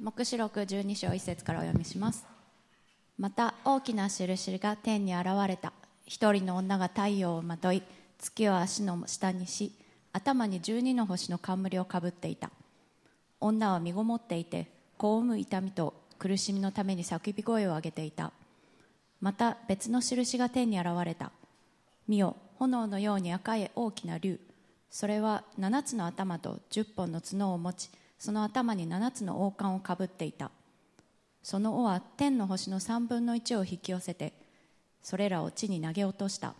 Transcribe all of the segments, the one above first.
黙示録12章1節からお読みします。また大きな印が天に現れた。一人の女が太陽をまとい月を足の下にし頭に12の星の冠をかぶっていた。女は身ごもっていて子を産む痛みと苦しみのために叫び声を上げていた。また別の印が天に現れた。見よ炎のように赤い大きな竜それは7つの頭と10本の角を持ちその頭に7つの王冠をかぶっていた。その尾は天の星の3分の1を引き寄せてそれらを地に投げ落とした。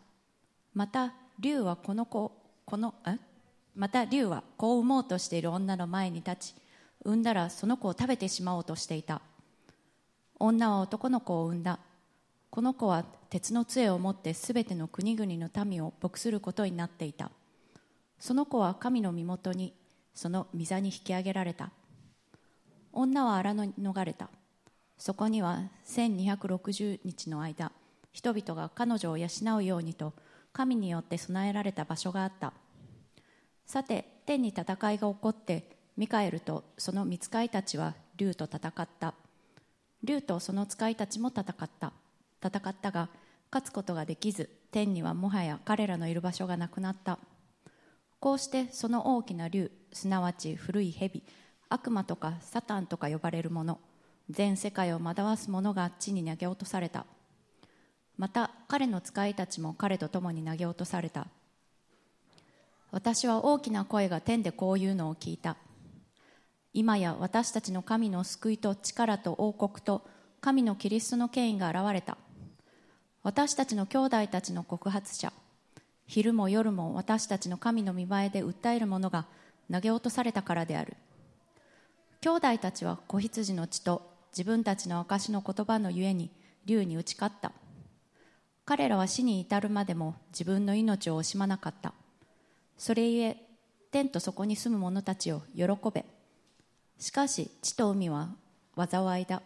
また竜はこの子このえ？また竜は子を産もうとしている女の前に立ち産んだらその子を食べてしまおうとしていた。女は男の子を産んだ。この子は鉄の杖を持ってすべての国々の民を牧することになっていた。その子は神の身元にその御座に引き上げられた。女は荒野に逃れた。そこには1260日の間人々が彼女を養うようにと神によって備えられた場所があった。さて天に戦いが起こってミカエルとその見使いたちは竜と戦った。竜とその使いたちも戦った。戦ったが勝つことができず天にはもはや彼らのいる場所がなくなった。こうしてその大きな竜すなわち古い蛇悪魔とかサタンとか呼ばれるもの全世界を惑わす者が地に投げ落とされた。また彼の使いたちも彼と共に投げ落とされた。私は大きな声が天でこういうのを聞いた。今や私たちの神の救いと力と王国と神のキリストの権威が現れた。私たちの兄弟たちの告発者昼も夜も私たちの神の見前で訴える者が投げ落とされたからである。兄弟たちは子羊の血と自分たちの証の言葉のゆえに竜に打ち勝った。彼らは死に至るまでも自分の命を惜しまなかった。それゆえ天とそこに住む者たちを喜べ。しかし地と海は災いだ。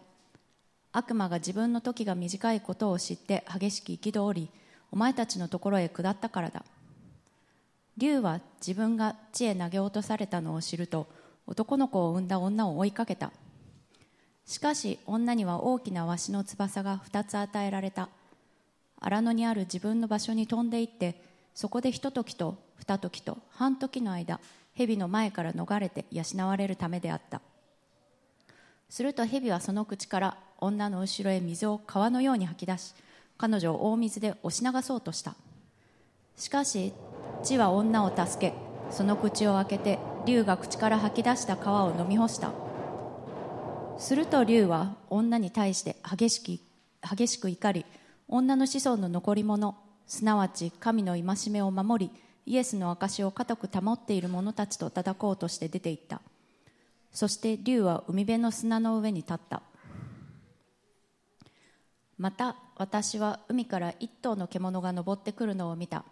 悪魔が自分の時が短いことを知って激しく憤りお前たちのところへ下ったからだ。竜は自分が地へ投げ落とされたのを知ると男の子を産んだ女を追いかけた。しかし女には大きなわしの翼が2つ与えられた。荒野にある自分の場所に飛んで行ってそこでひと時と二時と半時の間蛇の前から逃れて養われるためであった。すると蛇はその口から女の後ろへ水を川のように吐き出し彼女を大水で押し流そうとした。しかし地は女を助けその口を開けて竜が口から吐き出した川を飲み干した。すると竜は女に対して激しく激しく怒り女の子孫の残り物すなわち神の戒めを守りイエスの証を固く保っている者たちと叩こうとして出て行った。そして竜は海辺の砂の上に立った。また私は海から一頭の獣が登ってくるのを見た。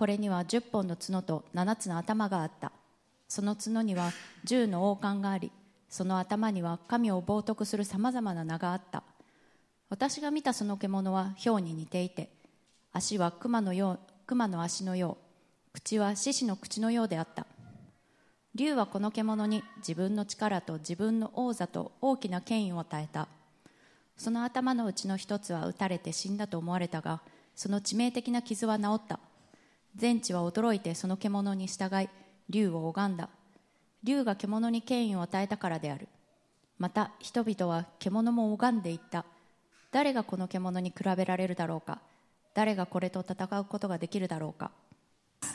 これには10本の角と7つの頭があった。その角には10の王冠がありその頭には神を冒涜するさまざまな名があった。私が見たその獣は豹に似ていて足は熊のよう熊の足のよう口は獅子の口のようであった。竜はこの獣に自分の力と自分の王座と大きな権威を与えた。その頭のうちの一つは撃たれて死んだと思われたがその致命的な傷は治った。全地は驚いてその獣に従い竜を拝んだ。竜が獣に権威を与えたからである。また人々は獣も拝んでいった。誰がこの獣に比べられるだろうか。誰がこれと戦うことができるだろうか。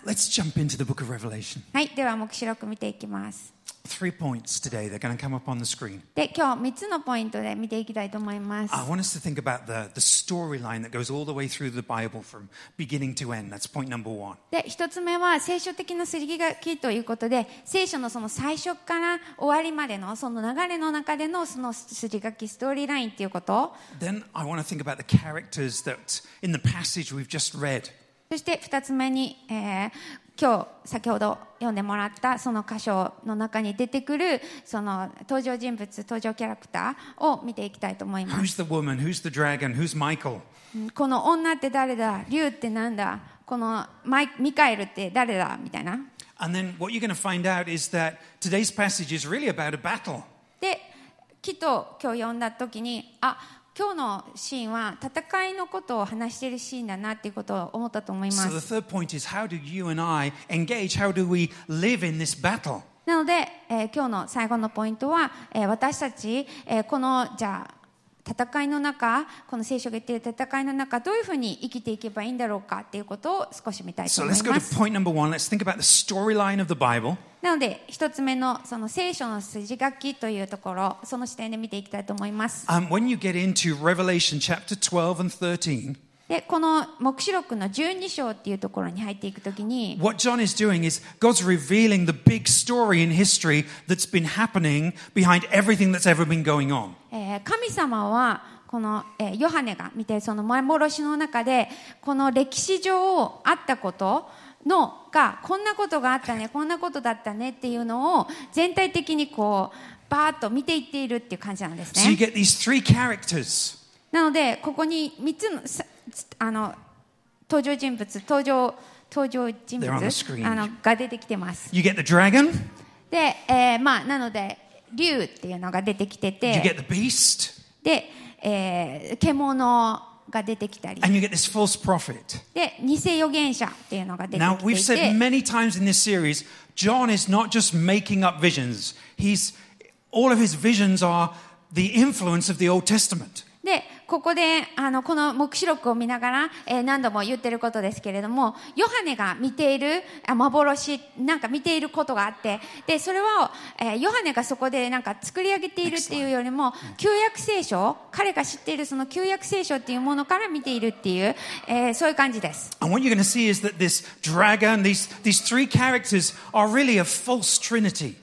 Let's jump into the book of Revelation. はい、では、黙示録見ていきます。Three points today. They're going to come up on the screen. で、今日3つのポイントで見ていきたいと思います。I want us to think about the, the storyline that goes all the way through the Bible from beginning to end. That's point number one. で、1つ目は聖書的なすり書きということで、聖書のその最初から終わりまでのその流れの中でのそのすり書き、ストーリーラインっていうこと。Then I want to think about the characters that in the passage we've just read. そして2つ目に、えー、今日先ほど読んでもらったその箇所の中に出てくるその登場人物、登場キャラクターを見ていきたいと思います。The the この女って誰だ？竜ってなんだ？このマイミカエルって誰だ？みたいな。And then what you're going to find out is that today's passage is really about a で、きっと今日読んだ時に、あ今日のシーンは戦いのことを話しているシーンだなっていうことを思ったと思いま So the す third point is how do you and I engage? How do we live in this battle? なので、えー今日の最後のポイントは、えー私たち、えーこのじゃあ戦いの中この聖書が言っている戦いの中どういうふうに生きていけばいいんだろうかっていうことを少し見たいと思い let's go ま to す point number one. Let's think about the storyline of the Bible. なので一つ目のその聖書の筋書きというところその視点で見ていきたいと思います Um, when you get into Revelation chapter 12 and 13, でこの黙示録の12章っていうところに入っていくときに what John is doing is God's revealing the big story in history that's been happening behind everything that's ever been going on. えー神様はこの、えーヨハネが見てその幻の中でこの歴史上あったことのがこんなことがあったねこんなことだったねっていうのを全体的にこうバーッと見ていっているっていう感じなんです So you ね get these three characters. なのでここに3つのさあの登場人物登場登場人 They're on the 物 screen. あのが出てきてます。You get the dragon, で、えーまあなので竜っていうのが出てきて you て get the beast, で、えー獣が出てきたり and you get this false prophet. で偽預言者っていうのが出て Now, きて we've い said て many times in this series, John is not just making up visions. He's, all of his visions are the influence of the Old Testament. で ここであのこの黙示録を見ながら、えー何度も言ってることですけれどもヨハネが見ているあ幻なんか見ていることがあってでそれは、えーヨハネがそこでなんか作り上げているっていうよりも旧約聖書彼が知っているその旧約聖書っていうものから見ているっていう、えーそういう感じです And what you're going to see is that this dragon, these, these three characters, are really a false trinity.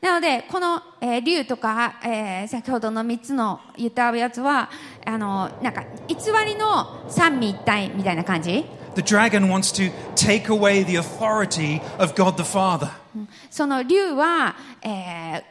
なので、この、えー竜とか、えー先ほどの3つの言ったやつは、あの、なんか、偽りの三位一体みたいな感じ The dragon wants to take away the authority of God the Father. その竜は、えー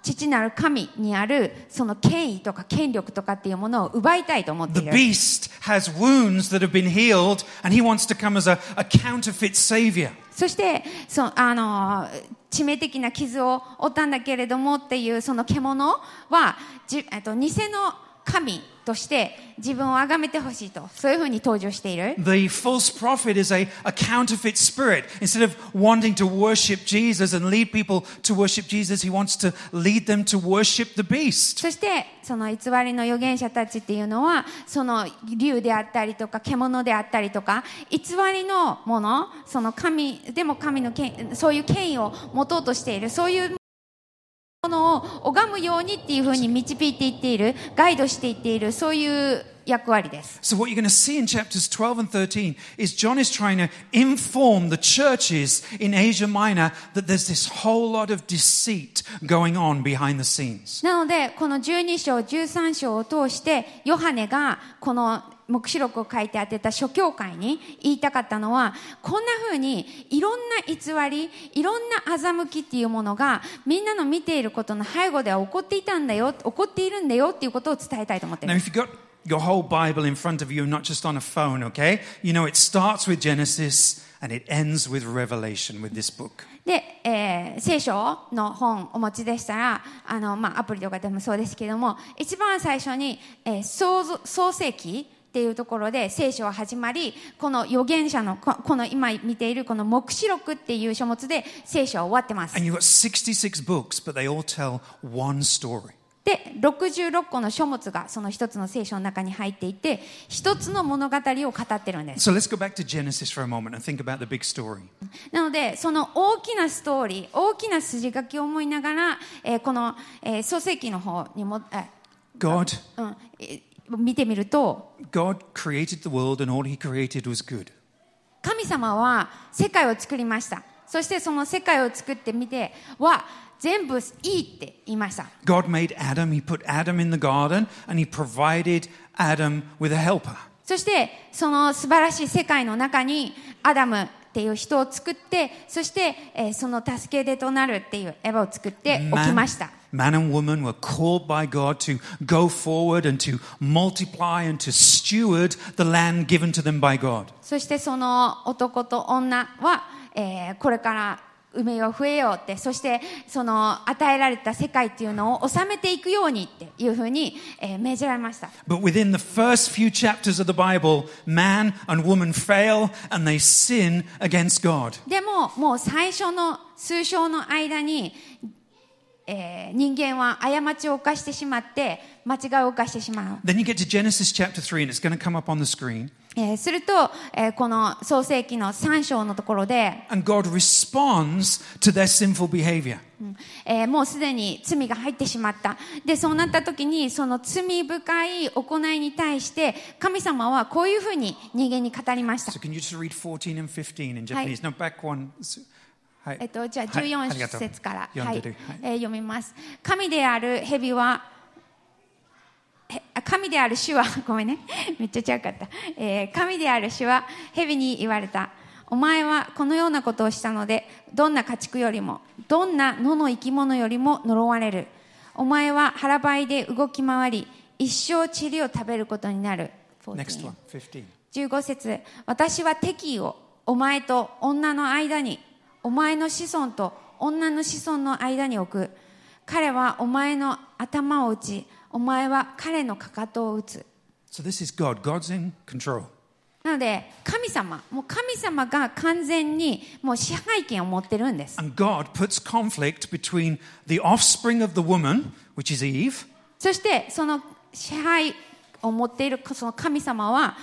父なる神にあるその権威とか権力とかっていうものを奪いたいと思って The いる。beast has wounds that have been healed, and he wants to come as a, a counterfeit savior. そして、そあの致命的な傷を負ったんだけれどもっていうその獣は、じえっと、偽の神として自分を崇めてほしいと、そういうふうに登場している。The false prophet is a, a counterfeit spirit. Instead of wanting to worship Jesus and lead people to worship Jesus, he wants to lead them to worship the beast. そして、その偽りの預言者たちっていうのは、その竜であったりとか、獣であったりとか、偽りのもの、その神、でも神の権そういう権威を持とうとしている、そういうものを拝むようにっていうふうに導いていっている、ガイドしていっている、そういう役割です。So, what you're going to see in chapters 12 and 13 is John is trying to inform the churches in Asia Minor that there's this whole lot of deceit going on behind the scenes. なので、この12章、13章を通して、ヨハネがこの黙示録を書いて当てた諸教会に言いたかったのは、こんな風にいろんな偽り、いろんな欺きっていうものが、みんなの見ていることの背後では起こっていたんだよ、起こっているんだよっていうことを伝えたいと思ってい Now, る。if you've got your whole Bible in front of you, not just on a phone, okay? You know, it starts with Genesis and it ends with Revelation with this book. で、えー聖書の本お持ちでしたら、あの、まあ、アプリとかでもそうですけども、一番最初に、えー創造創世記っていうところで聖書は始まり、この預言者の、ここの今見ているこの黙示録っていう書物で聖書は終わってます。And you've got 66 books, but they all tell one story. で、66個の書物がその一つの聖書の中に入っていて、一つの物語を語ってるんです。So let's go back to Genesis for a moment and think about the big story. なので、その大きなストーリー、大きな筋書きを思いながら、えーこの、えー創世記の方にも、え God, うん、え見てみると、God created the world and all he created was good. 神様は世界を作りました。そしてその世界を作ってみて、は、全部いいって言いました。God made Adam, he put Adam in the garden and he provided Adam with a helper. そして、その素晴らしい世界の中に、アダムっていう人を作って、そして、えーその助け出となるっていうエヴァを作っておきました。man and woman were called by God to go forward and to multiply and to steward the land given to them by God. そしてその男と女は、えーこれから埋めよう増えようってそしてその与えられた世界っていうのを治めていくようにっていうふうに、えー命じられました But within the first few chapters of the Bible, man and woman fail and they sin against God. でももう最初の数章の間に、えー人間は過ちを犯してしまって間違いを犯してしまう Then you get to Genesis chapter 3, and it's going to come up on the screen. えーすると、えーこの創世記の3章のところで、And God responds to their sinful behavior. うんえーもうすでに罪が入ってしまった。で、そうなった時に、その罪深い行いに対して、神様はこういうふうに人間に語りました So。can you just read 14 and 15 in Japanese? No, back one. S- はいえっと、じゃあはいあり14がとう節から、はいえー読みます。神である蛇は、神である主は、ごめんね、めっちゃちゃうかった。えー神である主は蛇に言われた。お前はこのようなことをしたので、どんな家畜よりも、どんな野の生き物よりも呪われる。お前は腹ばいで動き回り、一生塵を食べることになる。Next one, 15. 15節私は敵意をお前と女の間にお前の子孫と女の子孫の間に置く彼はお前の頭を打ちお前は彼のかかとを打つ So this is God. God's in control. なので神様もう神様が完全にもう支配権を持ってるんです And God puts conflict between the offspring of the woman, which is Eve, そしてその支配を持っているその神様は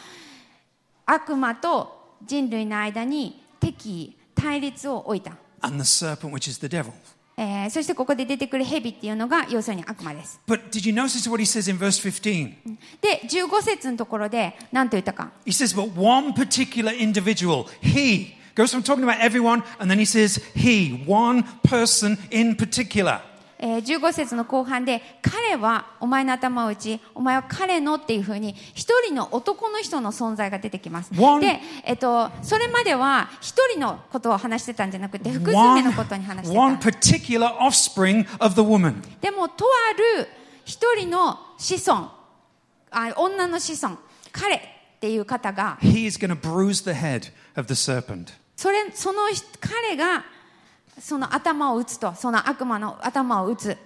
悪魔と人類の間に敵意対立を置いた and the serpent, which is the devil. えーそしてここで出てくる蛇っていうのが要するに悪魔です。But did you notice what he says in verse 15? で、15節のところで何と言ったか。He says, but one particular individual, he, goes from talking about everyone, and then he says, he, one person in particular. えー15節の後半で、彼はお前の頭を打ち、お前は彼のっていうふうに、一人の男の人の存在が出てきます。One- で、えっと、それまでは一人のことを話してたんじゃなくて、複数名 One, のことに話して one た。particular offspring of the woman. でも、とある一人の子孫、あ女の子孫、彼っていう方が、He is going to bruise the head of the serpent. それ、その人彼が、その頭を打つと、その悪魔の頭を打つ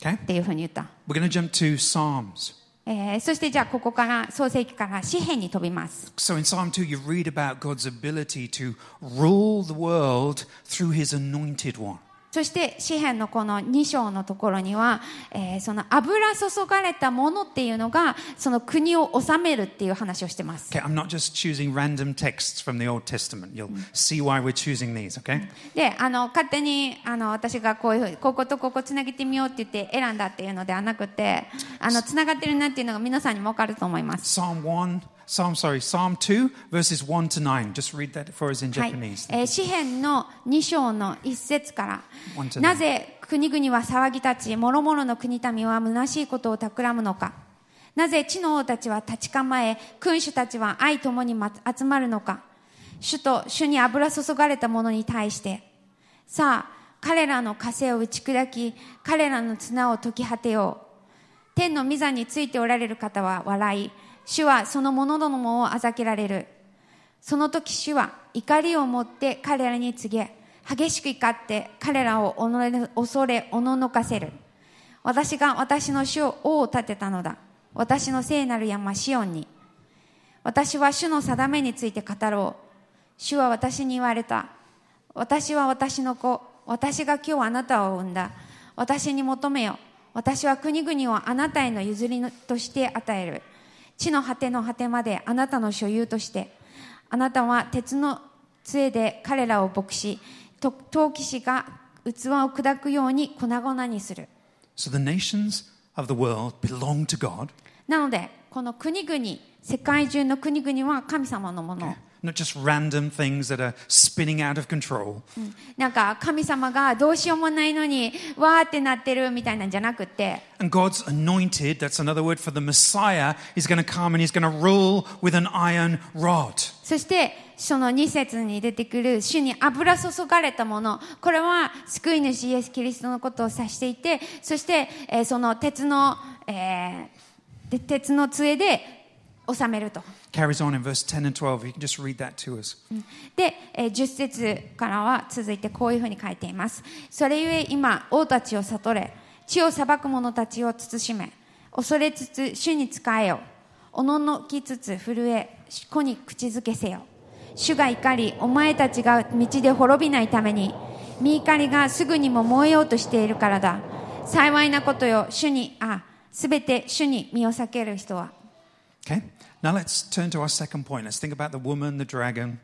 Okay? っていうふうに言った。We're going to jump to Psalms. えーそしてじゃあここから創世記から詩篇に飛びます。So in Psalm 2, you read about God's ability to rule the world through his anointed one. そして詩篇のこの2章のところには、えーその油注がれたものっていうのがその国を治めるっていう話をしてます。Okay, I'm not just choosing random texts from the Old Testament. You'll see why we're choosing these, okay? で、あの、勝手に、あの、私がこういうふうに、こことここつなげてみようって言って選んだっていうのではなくて、あの、つながってるなっていうのが皆さんにもわかると思います。Psalm 1, Psalm, sorry, Psalm 2, verses 1 to 9. Just read that for us in はい Japanese. えー詩篇の2章の1節から。なぜ国々は騒ぎ立ち諸々の国民は虚しいことを企むのか。なぜ地の王たちは立ち構え君主たちは愛ともにま集まるのか。主と主に油注がれた者に対して。さあ彼らの枷を打ち砕き彼らの綱を解き果てよう。天の御座についておられる方は笑い主はその者どもをあざけられる。その時主は怒りを持って彼らに告げ激しく怒って彼らを恐れおののかせる。私が私の主を王を立てたのだ。私の聖なる山シオンに。私は主の定めについて語ろう。主は私に言われた。私は私の子。私が今日あなたを産んだ。私に求めよ。私は国々をあなたへの譲りとして与える。地の果ての果てまであなたの所有としてあなたは鉄の杖で彼らを牧しと陶器師が器を砕くように粉々にする。So the nations of the world belong to God, なのでこの国々世界中の国々は神様のもの not just random things that are spinning out of control. なんか神様がどうしようもないのにわーってなってるみたいなんじゃなくて And God's anointed, that's another word for the Messiah, is going to come and he's going to rule with an iron rod. そしてその2節に出てくる主に油注がれたものこれは救い主イエス・キリストのことを指していてそして、えーその鉄の、えーで鉄の杖で収めると。Carries on in verse 10 and 12. You can just read that to us. で、えー10節からは続いてこういうふうに書いています。それゆえ今、王たちを悟れ、地を裁く者たちを慎め、恐れつつ主に仕えよ。おののきつつ震え、子に口づけせよ。主が怒り、お前たちが道で滅びないために、身怒りがすぐにも燃えようとしているからだ。幸いなことよ、主に、あ、すべて主に身を避ける人は。Okay? Now let's turn to our second point. Let's think about the woman, the dragon,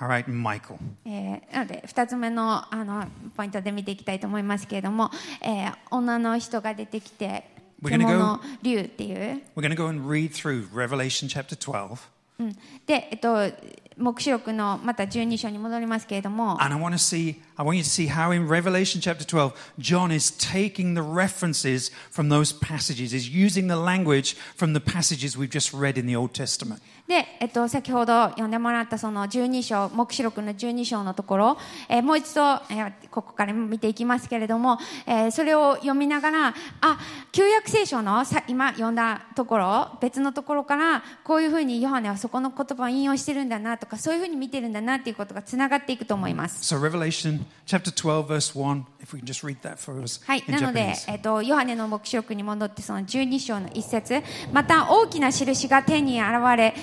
all right, and Michael. えーなので2つ目のあのポイントで見ていきたいと思いますけれども、えー女の人が出てきて We're gonna go- 獣竜っていう、 We're going to go and read through Revelation chapter 12. うんで、えっと、黙示録のまた12章に戻りますけれども And I want to see, I want you to see how in Revelation chapter 12, John is taking the references from those passages, is using the language from the passages we've just read in the Old Testament. で、えっと、先ほど読んでもらったその12章黙示録の12章のところ、えーもう一度、えーここから見ていきますけれども、えーそれを読みながらあ旧約聖書のさ今読んだところ別のところからこういうふうにヨハネはそこの言葉を引用してるんだなとかそういうふうに見てるんだなっていうことがつながっていくと思います。So Revelation chapter 12 verse 1, if we can just read that for us はい、なのでえっと、ヨハネの黙示録に戻ってその12章の一節また大きな印が天に現れ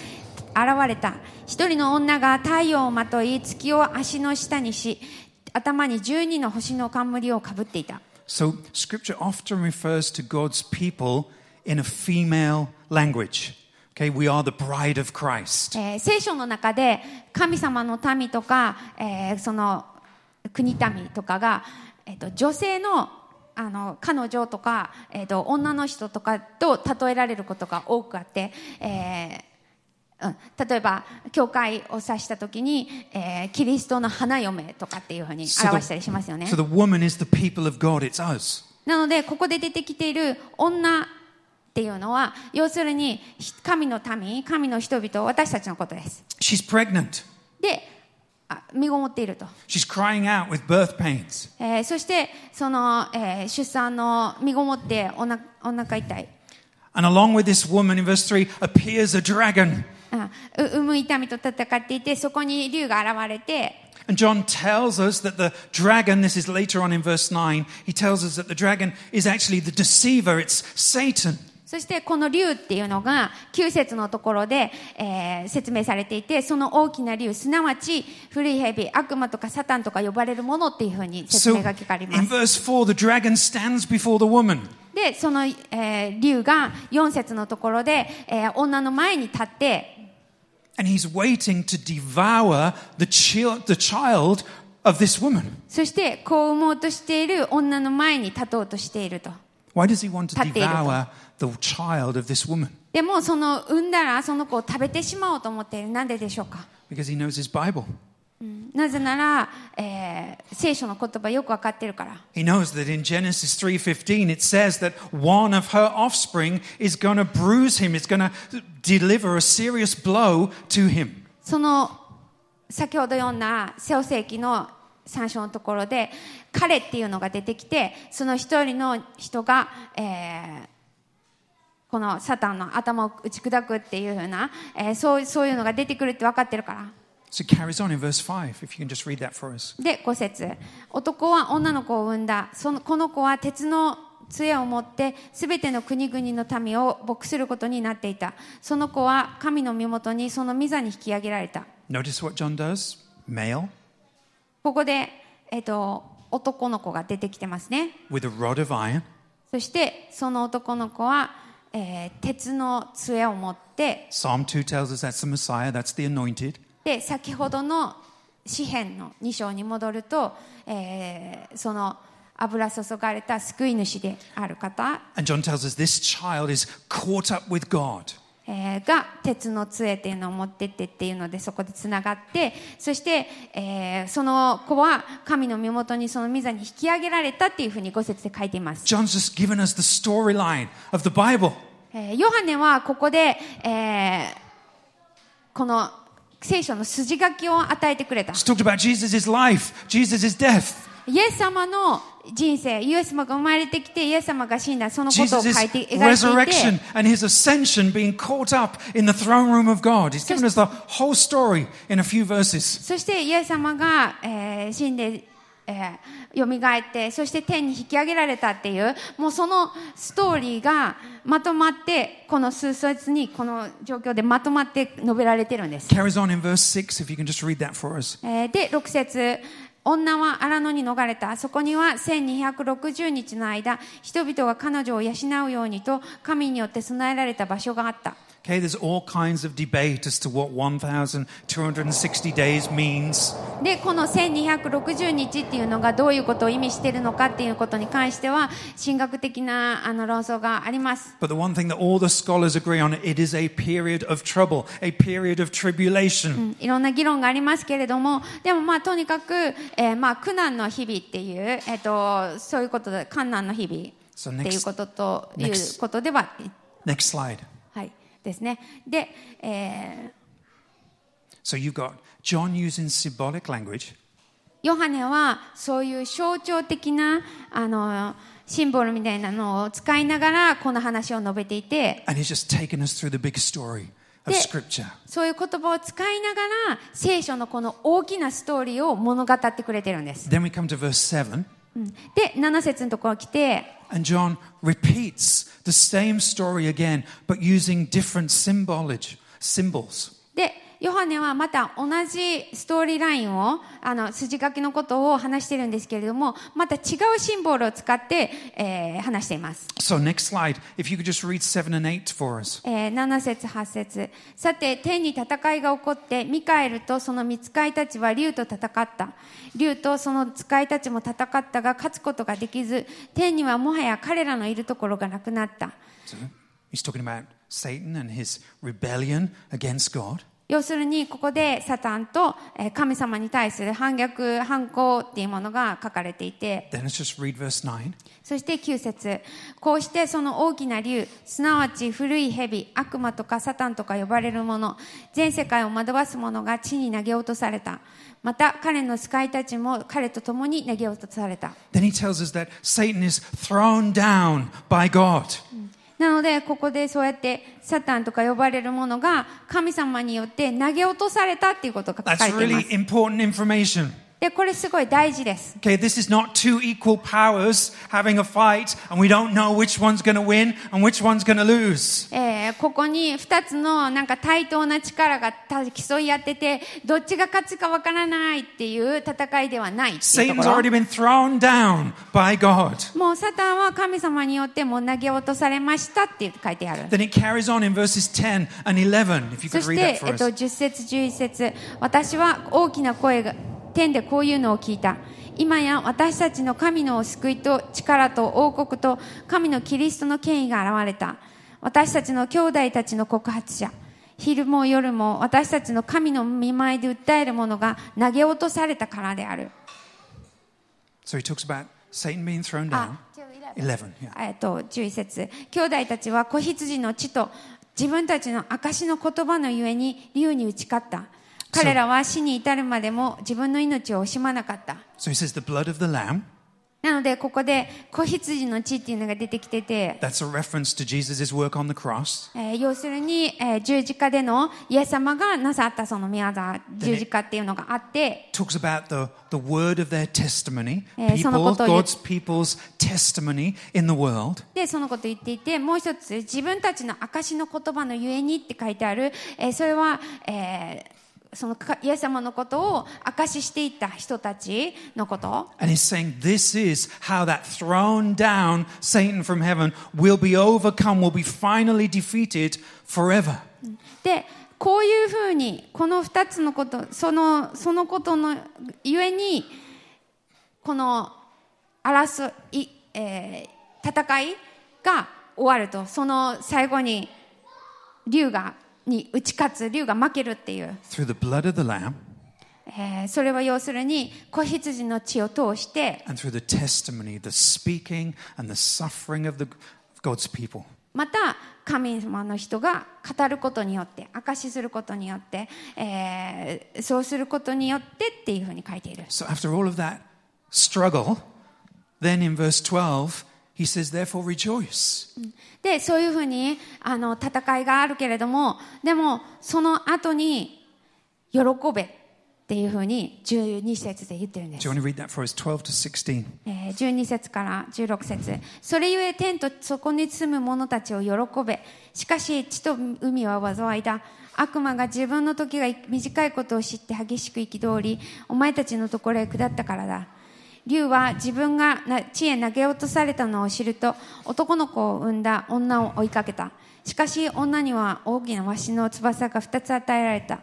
現れた一人の女が太陽をまとい月を足の下にし頭に12の星の冠をかぶっていた So scripture often refers to God's people in a female language. Okay, we are the bride of Christ. えー聖書の中で神様の民とか、えーその国民とかが、えー、と女性のあの彼女とか、えー、と女の人とかと例えられることが多くあって、えー例えば教会を指した時に、えー、キリストの花嫁とかっていうふうに表したりしますよね。なのでここで出てきている女っていうのは要するに神の民、神の人々私たちのことです。She's で、身ごもっていると。ええ、そしてその、えー、出産の身ごもっておな,おなか痛い。And along with this woman in verse 3 appears a dragon. あう産む痛みと戦っていてそこに竜が現れて And John tells us that the dragon, this is later on in verse 9, he tells us that the dragon is actually the deceiver, it's Satan. そしてこの竜っていうのが9節のところで、えー説明されていてその大きな竜すなわち古い蛇悪魔とかサタンとか呼ばれるものっていうふうに説 So 明が聞かれます verse 4, the dragon stands before the woman. でその、えー竜が4節のところで、えー女の前に立って And he's waiting to devour the, chil- the child of this woman. そして子を産もうとしている女の前に立とうとしていると Why does he want to 立っていると。 devour the child of this woman? でもその産んだらその子を食べてしまおうと思っているなんででしょうか Because he knows his Bible. なぜなら、えー聖書の言葉よく分かってるから He knows that in Genesis 3:15 it says that one of her offspring is going to bruise him, it's going to deliver a serious blow to him. その先ほど読んだ聖世紀の 3章のところで彼っていうのが出てきてその一人の人が、えーこのサタンの頭を打ち砕くっていうふうな、えーそうそういうのが出てくるって分かってるから。So it carries on in verse 5 if you can just read that for us. で5節。男は女の子を産んだ。そのこの子は鉄の杖を持ってすべての国々の民を牧することになっていた。その子は神の身元にその御座に引き上げられた。Notice what John does? Male ここで、えっと男の子が出てきてますね with a rod of iron そしてその男の子は、えー鉄の杖を持って Psalm 2 tells us that's the Messiah, that's the anointed. で先ほどの詩篇の2章に戻ると、えーその油注がれた救い主である方 And John tells us this child is caught up with God. えーが鉄の杖っていうのを持ってってっていうのでそこでつながってそして、えーその子は神の身元にその御座に引き上げられたっていうふうに五節で書いています、John's just given us the storyline of the Bible. えーヨハネはここで、えーこの聖書の筋書きを与えてくれた He's talked about Jesus' life, Jesus' death. イエス様の人生、イエス様が生まれてきて、イエス様が死んだ、そのことを書いて描いて,いてそ,してそしてイエス様が、えー、死んで、えー、蘇って、そして天に引き上げられたっていう、もうそのストーリーがまとまって、この数節に、この状況でまとまって述べられてるんです。で、6節。女は荒野に逃れた。そこには1260日の間、人々が彼女を養うようにと、神によって備えられた場所があった。Okay, there's all kinds of debate as to what 1260 days means. で、この1260日っていうのがどういうことを意味しているのかっていうことに関しては、進学的なあの論争があります。いろんな議論がありますけれども、でもまあ、とにかく、え、まあ、苦難の日々っていう、えっ、と、そういうことで、困難の日々っていうことということでは、next slide. ですね。で、えー、ヨハネはそういう象徴的なあのシンボルみたいなのを使いながらこの話を述べていて。そういう言葉を使いながら聖書のこの大きなストーリーを物語ってくれてるんです。で7節のところ来て and John repeats the same story again, but using different symbolage, symbols. でヨハネはまた同じストーリーラインをあの筋書きのことを話してるんですけれどもまた違うシンボルを使って、えー話しています。So next slide, if you could just read 7 and 8 for us. えー7節8節さて天に戦いが起こってミカエルとその見使いたちは竜と戦った竜とその使いたちも戦ったが勝つことができず天にはもはや彼らのいるところがなくなった So he's talking about Satan and his rebellion against God. 要するにここでサタンとえー神様に対する反逆反抗っていうものが書かれていて Then let's just read verse 9. そして9節こうしてその大きな竜、すなわち古い蛇、悪魔とかサタンとか呼ばれるもの、全世界を惑わす者が地に投げ落とされた。また彼の使いたちも彼と共に投げ落とされた。Then he tells us that Satan is thrown down by God. なので、ここでそうやってサタンとか呼ばれるものが神様によって投げ落とされたっていうことが書かれています That's really。important information. で、これすごい大事です。Okay, this is not two equal powers having a fight, and we don't know which one's going to win and which one's going to lose. えーここに2つのなんか対等な力がた競い合ってて、どっちが勝つかわからないっていう戦いではないっていうと Satan's ころ already。been thrown down by God. もうサタンは神様によってもう投げ落とされましたって書いてある。Then it carries on in verses 10 and 11, if you そ could し read て that、for えっと、us. 10節11節私は大きな声が天でこういうのを聞いた今や私たちの神の救いと力と王国と神のキリストの権威が現れた私たちの兄弟たちの告発者昼も夜も私たちの神の見舞いで訴える者が投げ落とされたからである So he talks about Satan being thrown down. あ 11, yeah. えっと、11節兄弟たちは子羊の血と自分たちの証の言葉のゆえに竜に打ち勝った。彼らは死に至るまでも自分の命を惜しまなかった。なので、ここで、子羊の血っていうのが出てきてて、要するに、えー、十字架でのイエス様がなさったその宮沢十字架っていうのがあって、そのことを、で、そのこと言っていて、もう一つ、自分たちの証の言葉のゆえにって書いてある、えー、それは、えー、そのイエス様のことを証ししていた人たちのこと。で、こういうふうに、この二つのこと、その、そのことのゆえに、この争い、えー、戦いが終わると、その最後に、龍が、に打ち勝つ、竜が負けるっていう。Through the blood of the lamb えーそれは要するに子羊の血を通して and through the testimony, the speaking and the suffering of, the, God's people. また神様の人が語ることによって証しすることによって、えーそうすることによってっていうふうに書いている So after all of that struggle, then in verse 12, he says, Therefore rejoice. で、そういうふうに、あの、戦いがあるけれども、でも、その後に、喜べっていうふうに、12節で言ってるんです Do。you want to read that for us? 12 to 16. えー12節から16節それゆえ天とそこに住む者たちを喜べしかし地と海は災いだ悪魔が自分の時が短いことを知って激しく憤りお前たちのところへ下ったからだ竜は自分が地へ投げ落とされたのを知ると男の子を産んだ女を追いかけた。しかし女には大きなワシの翼が2つ与えられた。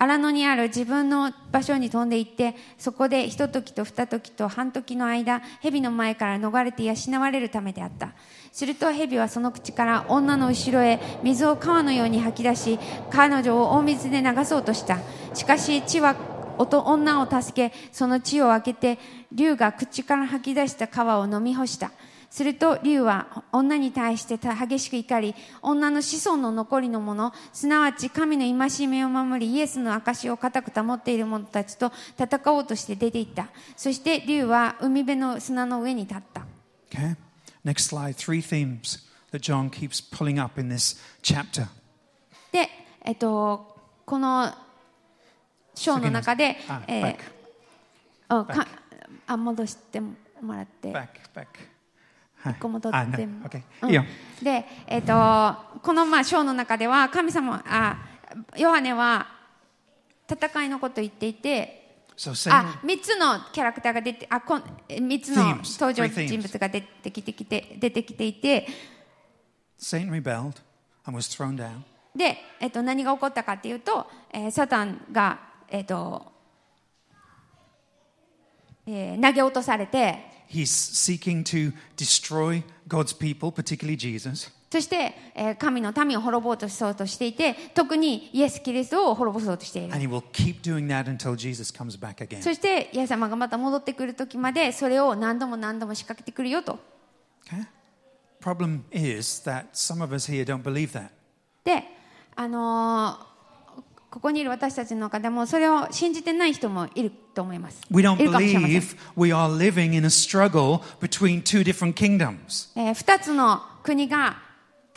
荒野にある自分の場所に飛んで行ってそこでひと時と二時と半時の間蛇の前から逃れて養われるためであった。すると蛇はその口から女の後ろへ水を川のように吐き出し彼女を大水で流そうとした。しかし地は女を助けその地を開けて竜が口から吐き出した川を飲み干したすると竜は女に対して激しく怒り女の子孫の残りの者すなわち神の戒めを守りイエスの証を固く保っている者たちと戦おうとして出て行ったそして竜は海辺の砂の上に立った Okay? Next slide. Three themes that John keeps pulling up in this chapter. で、えっと、この章の中で、あえーあかあ戻してもらって。Back, back. 一個戻って Ah, も no. Okay. うんいいよで、えっとこのまあ章の中では神様あヨハネは戦いのことを言っていて So あ3つのキャラクターが出てあこん3つの登場人物が出てきてきて出てきていて Satan rebelled and was thrown down. で、えっと、何が起こったかっていうと、えーサタンが、えーとえー、投げ落とされて、そして、えー、神の民を滅ぼうとしそうとしていて、特にイエス・キリストを滅ぼそうとしている。そして、イエス様がまた戻ってくる時まで、それを何度も何度も仕掛けてくるよと。で、あの、ここにいる私たちの中でもそれを信じてない人もいると思います We don't believe we are living in a struggle between two different kingdoms. えー二つの国が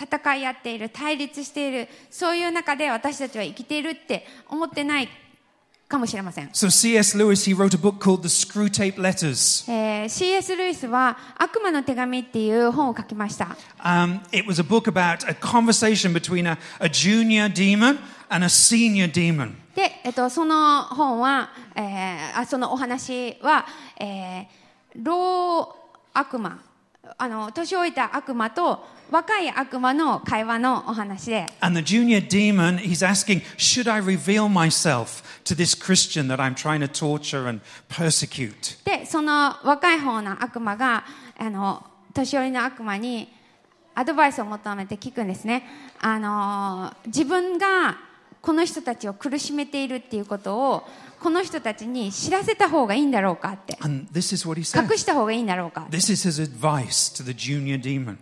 戦い合っている対立しているそういう中で私たちは生きているって思ってないかもしれません、So C.S. Lewis, he wrote a book called The Screw Tape Letters. えー C.S. ルイスは「悪魔の手紙」っていう本を書きました Um, it was a book about a conversation between a, a junior demon and a senior demon. で、えっと、その本は、えーあそのお話は、えー老悪魔あの年老いた悪魔と若い悪魔の会話のお話で And the junior demon, he's asking, Should I reveal myself to this Christian that I'm trying to torture and persecute? でその若い方の悪魔があの年寄りの悪魔にアドバイスを求めて聞くんですねあの自分がこの人たちを苦しめているっていうことをこの人たちに知らせた方がいいんだろうかって.隠した方がいいんだろうか This is his advice to the junior demon.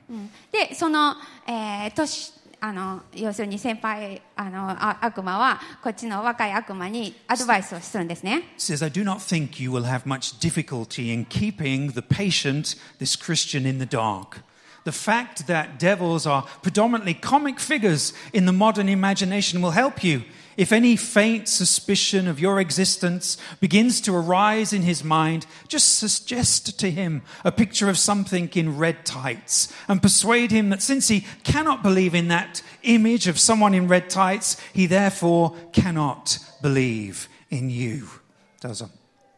でその、えー年あの要するに先輩あのあ悪魔はこっちの若い悪魔にアドバイスをするんですね says, I do not think you will have much difficulty in keeping the patient, this Christian, in the dark. The fact that devils are predominantly comic figures in the modern imagination will help you. If any faint suspicion of your existence begins to arise in his mind, just suggest to him a picture of something in red tights and persuade him that since he cannot believe in that image of someone in red tights, he therefore cannot believe in you. どうぞ。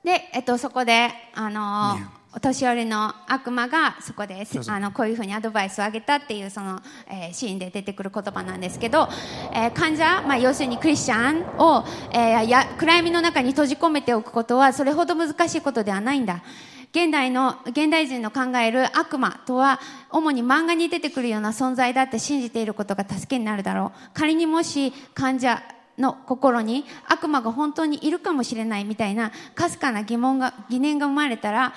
で、えっと、そこで、あのね お年寄りの悪魔がそこであのこういうふうにアドバイスをあげたっていうその、えーシーンで出てくる言葉なんですけど、えー患者、まあ、要するにクリスチャンを、えーや暗闇の中に閉じ込めておくことはそれほど難しいことではないんだ。現代の現代人の考える悪魔とは主に漫画に出てくるような存在だって信じていることが助けになるだろう。仮にもし患者の心に悪魔が本当にいるかもしれないみたいなかすかな疑問が疑念が生まれたら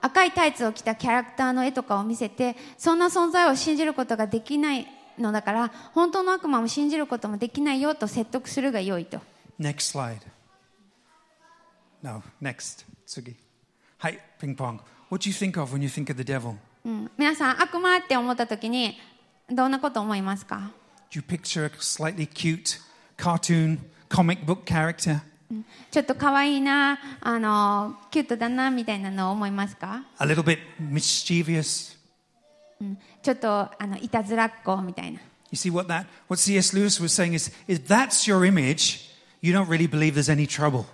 赤いタイツを着たキャラクターの絵とかを見せてそんな存在を信じることができないのだから本当の悪魔も信じることもできないよと説得するが良いと Next slide. No, next. 次。はい、ピンポン。What do you think of when you think of the devil? うん、皆さん悪魔って思った時にどんなこと思いますか Do you picture a slightly cute cartoon comic book character? ちょっと可愛いなあのキュートだなみたいなのを思いますか A little bit mischievous? ちょっとあのいたずらっ子みたいな You see what that what C.S. Lewis was saying is if that's your image, you don't really believe there's any trouble.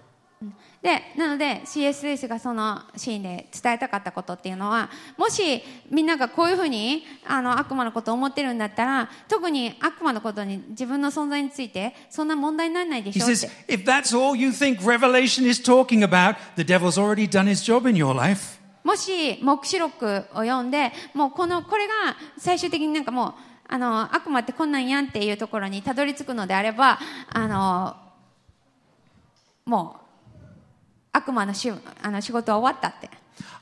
でなので CS レイスがそのシーンで伝えたかったことっていうのはもしみんながこういうふうにあの悪魔のことを思ってるんだったら特に悪魔のことに自分の存在についてそんな問題にならないで He しょっ says て if that's all you think Revelation is talking about, the devil's already done his job in your life. もし黙示録を読んでもうこのこれが最終的になんかもうあの悪魔ってこんなんやんっていうところにたどり着くのであればあのもう悪魔のしあの仕事は終わったって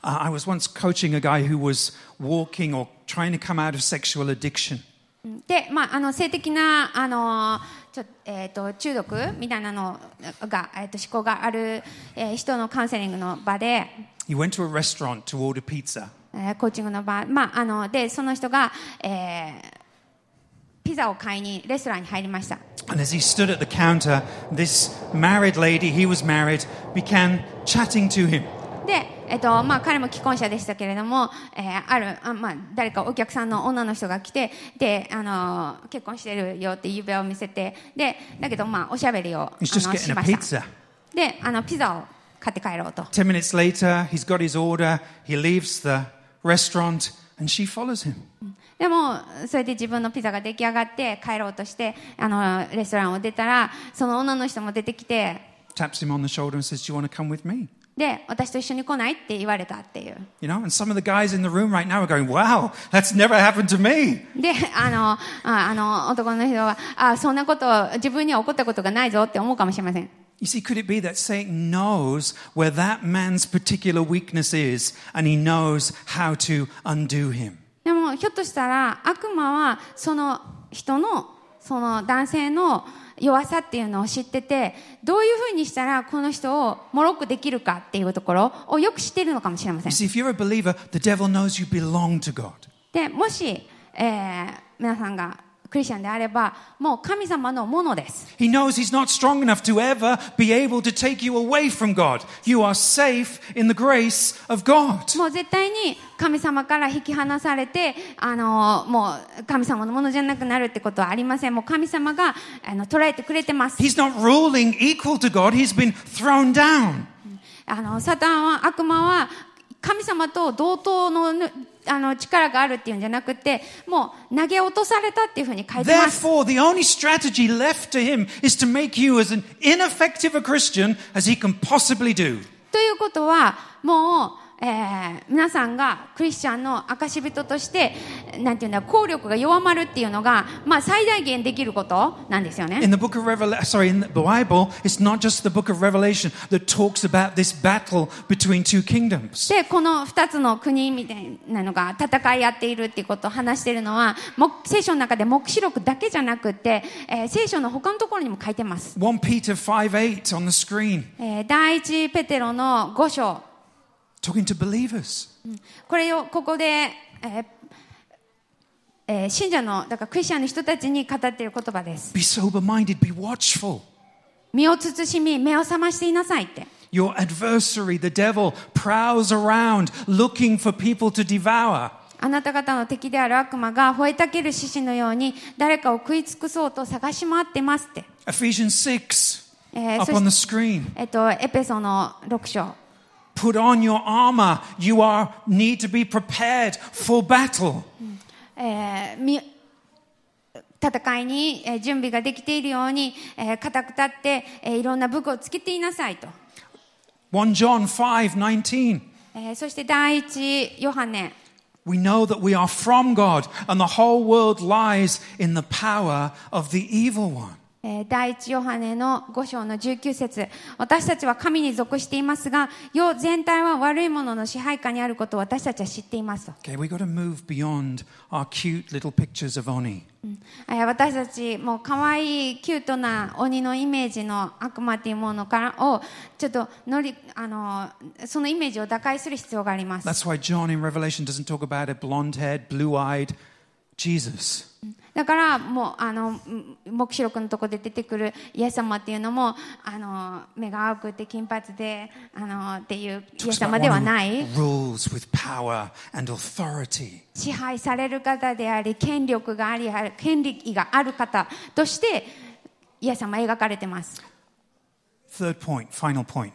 Uh, I was once coaching a guy who was walking or trying to come out of sexual addiction. で、まあ、あの性的なあのちょ、えー、と中毒みたいなのが、えー、と思考がある、えー人のカウンセリングの場で、He went to a restaurant to order pizza. えーコーチングの場、まあ、あのでその人が、えーピザを買いにレストランに入りました And as he stood at the counter, this married lady, he was married, began chatting to him. で、えっとまあ、彼も既婚者でしたけれども、えーあるあ、まあ、誰かお客さんの女の人が来てで、あの結婚してるよって指輪を見せてでだけど、まあ、おしゃべりをあのしました.であのピザを買って帰ろうと Ten minutes later, he's got his order, he leaves the restaurant, and she follows him. でもそれで自分のピザが出来上がって帰ろうとしてあのレストランを出たらその女の人も出てきて Taps him on the shoulder and says, Do you want to come with me? で私と一緒に来ないって言われたっていう You know, and some of the guys in the room right now are going, Wow, that's never happened to me. であのああの男の人はあそんなこと自分には起こったことがないぞって思うかもしれません You see, could it be that Satan knows where that man's particular weakness is and he knows how to undo him? でもひょっとしたら悪魔はその人のその男性の弱さっていうのを知っててどういうふうにしたらこの人をもろくできるかっていうところをよく知っているのかもしれません see, believer. でもし、えー皆さんがクリスチャンであればもう神様のものです He knows he's not strong enough to ever be able to take you away from God. You are safe in the grace of God. もう絶対に神様から引き離されてあのもう神様のものじゃなくなるってことはありませんもう神様があの捉えてくれてます He's not ruling equal to God, he's been thrown down. あのサタンは悪魔は神様と同等のぬあの力があるっていうんじゃなくてもう投げ落とされたっていうふうに書いてます Therefore, the only strategy left to him is to make you as an ineffective a Christian as he can possibly do. ということはもう、えー皆さんがクリスチャンの証人としてなんていうんだ効力が弱まるっていうのが、まあ、最大限できることなんですよね。In the book of Revelation, sorry, in the Bible, it's not just the book of Revelation that talks about this battle between two kingdoms. でこの2つの国みたいなのが戦い合っているっていうことを話しているのはも聖書の中で黙示録だけじゃなくて、えー聖書の他のところにも書いてます、1 Peter 5 8 on the screen, えー第一ペテロの5章 talking to believers. これをここで、えーえー信者のだからクリスチャンの人たちに語っている言葉です Be sober minded, be watchful. 身を慎み目を覚ましていなさいって Your adversary, the devil, prowls around looking for people to devour. あなた方の敵である悪魔が吠えたける獅子のように誰かを食い尽くそうと探し回ってますって、Ephesians 6, えー up そ on し the screen. えっと、エペソの6章 Put on your armor. You are need to be prepared for battle. えーみ戦いにえー準備ができているように、えー固く立って、えーいろんな武具をつけていなさいと、 1 John 5 19. えーそして第一ヨハネ We know that we are from God, and the whole world lies in the power of the evil one. えー第一ヨハネの5章の19節。私たちは神に属していますが世全体は悪いものの支配下にあることを私たちは知っていますと。Okay, we've got to move beyond our cute little pictures of Oni. えー私たちもう可愛いキュートな鬼のイメージの悪魔っていうものからをちょっと乗りあのそのイメージを打開する必要があります。That's why John in Revelation doesn't talk about a blonde haired, blue eyed Jesus. だからもうあのん黙示録のとこで出てくるイエス様っていうのもあの目が青くて金髪であのっていうイエス様ではない.支配される方であり権力があり権力がある方としてイエス様は描かれてます Third point, final point.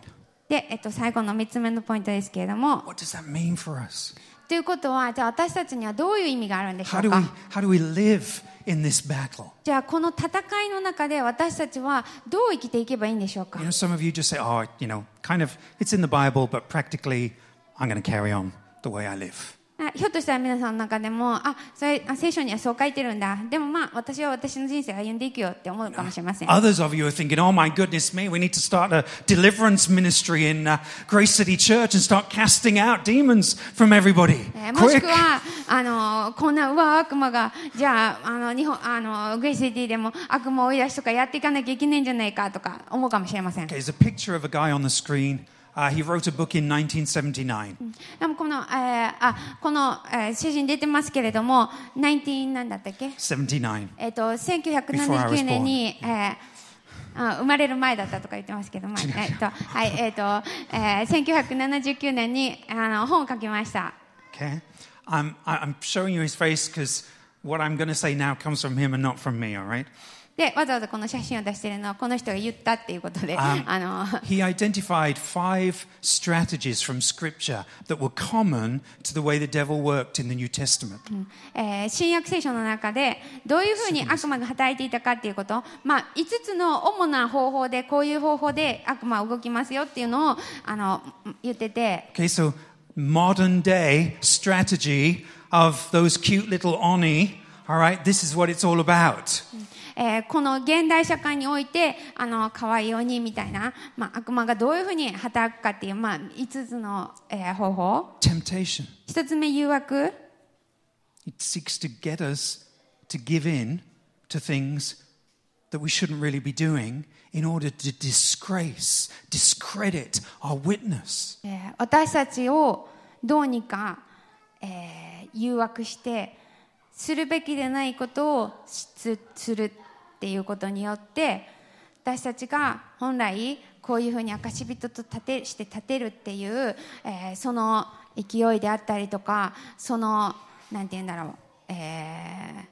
で、えっと、最後の3つ目のポイントですけれども What does that mean for us? ということはじゃあ私たちにはどういう意味があるんでしょ How う do we, か how do we live in this battle? じゃあこの戦いの中で私たちはどう生きていけばいいんでしょうか You know, some of you just say, oh, you know, kind of, it's in the Bible, but practically, I'm going to carry on the way I live. あひょっとしたら皆さんの中でもあそれあ聖書にはそう書いてるんだでもまあ私は私の人生を歩んでいくよって思うかもしれません Others of you are thinking, oh my goodness me, we need to start a deliverance ministry in uh, Grace City Church and start casting out demons from everybody. えーもし.くはあのこんなうわ悪魔がじゃああの日本あのグレイシティでも悪魔を追い出しとかやっていかなきゃいけないんじゃないかとか思うかもしれません Okay, there's a picture of a guy on the screen. Uh, he wrote a book in 1979. でもこの,、えーあこの、えー写真出てますけれども19なんだったっけ 79. えっ、と Before I was 1979年に、えーあ生まれる前だったとか言ってますけど、まあえっとはいえっ、と、えー、1979年にあの本を書きました。Okay? I'm, I'm showing you his face because what I'm going to say now comes from him and not from me, all right? でわざわざこの写真を出しているのはこの人が言ったっていうことで、ああの He identified five strategies from Scripture that were common to the way the devil worked in the New Testament. えー新約聖書の中でどういうふうに悪魔が働いていたかっていうこと、まあ、5つの主な方法でこういう方法で悪魔は動きますよっていうのをあの言ってて Okay, so modern day strategy of those cute little oni. All right, this is what it's all about. えーこの現代社会においてあの可愛い鬼みたいな、まあ、悪魔がどういうふうに働くかっていう、まあ、5つの、えー方法 Temptation. 1つ目誘惑 It seeks to get us to give in to things that we shouldn't really be doing in order to disgrace, discredit our witness. えー私たちをどうにか、えー誘惑してするべきでないことをしするっていうことによって私たちが本来こういうふうに証人と立てして立てるっていう、えーその勢いであったりとかそのなんて言うんだろう、えー